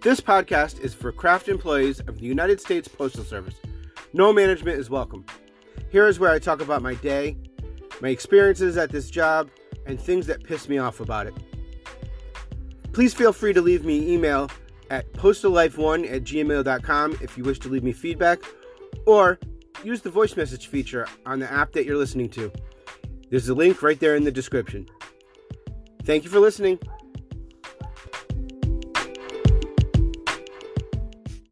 This podcast is for craft employees of the United States Postal Service. No management is welcome. Here is where I talk about my day, my experiences at this job, and things that piss me off about it. Please feel free to leave me email at postallife1 at gmail.com if you wish to leave me feedback, or use the voice message feature on the app that you're listening to. There's a link right there in the description. Thank you for listening.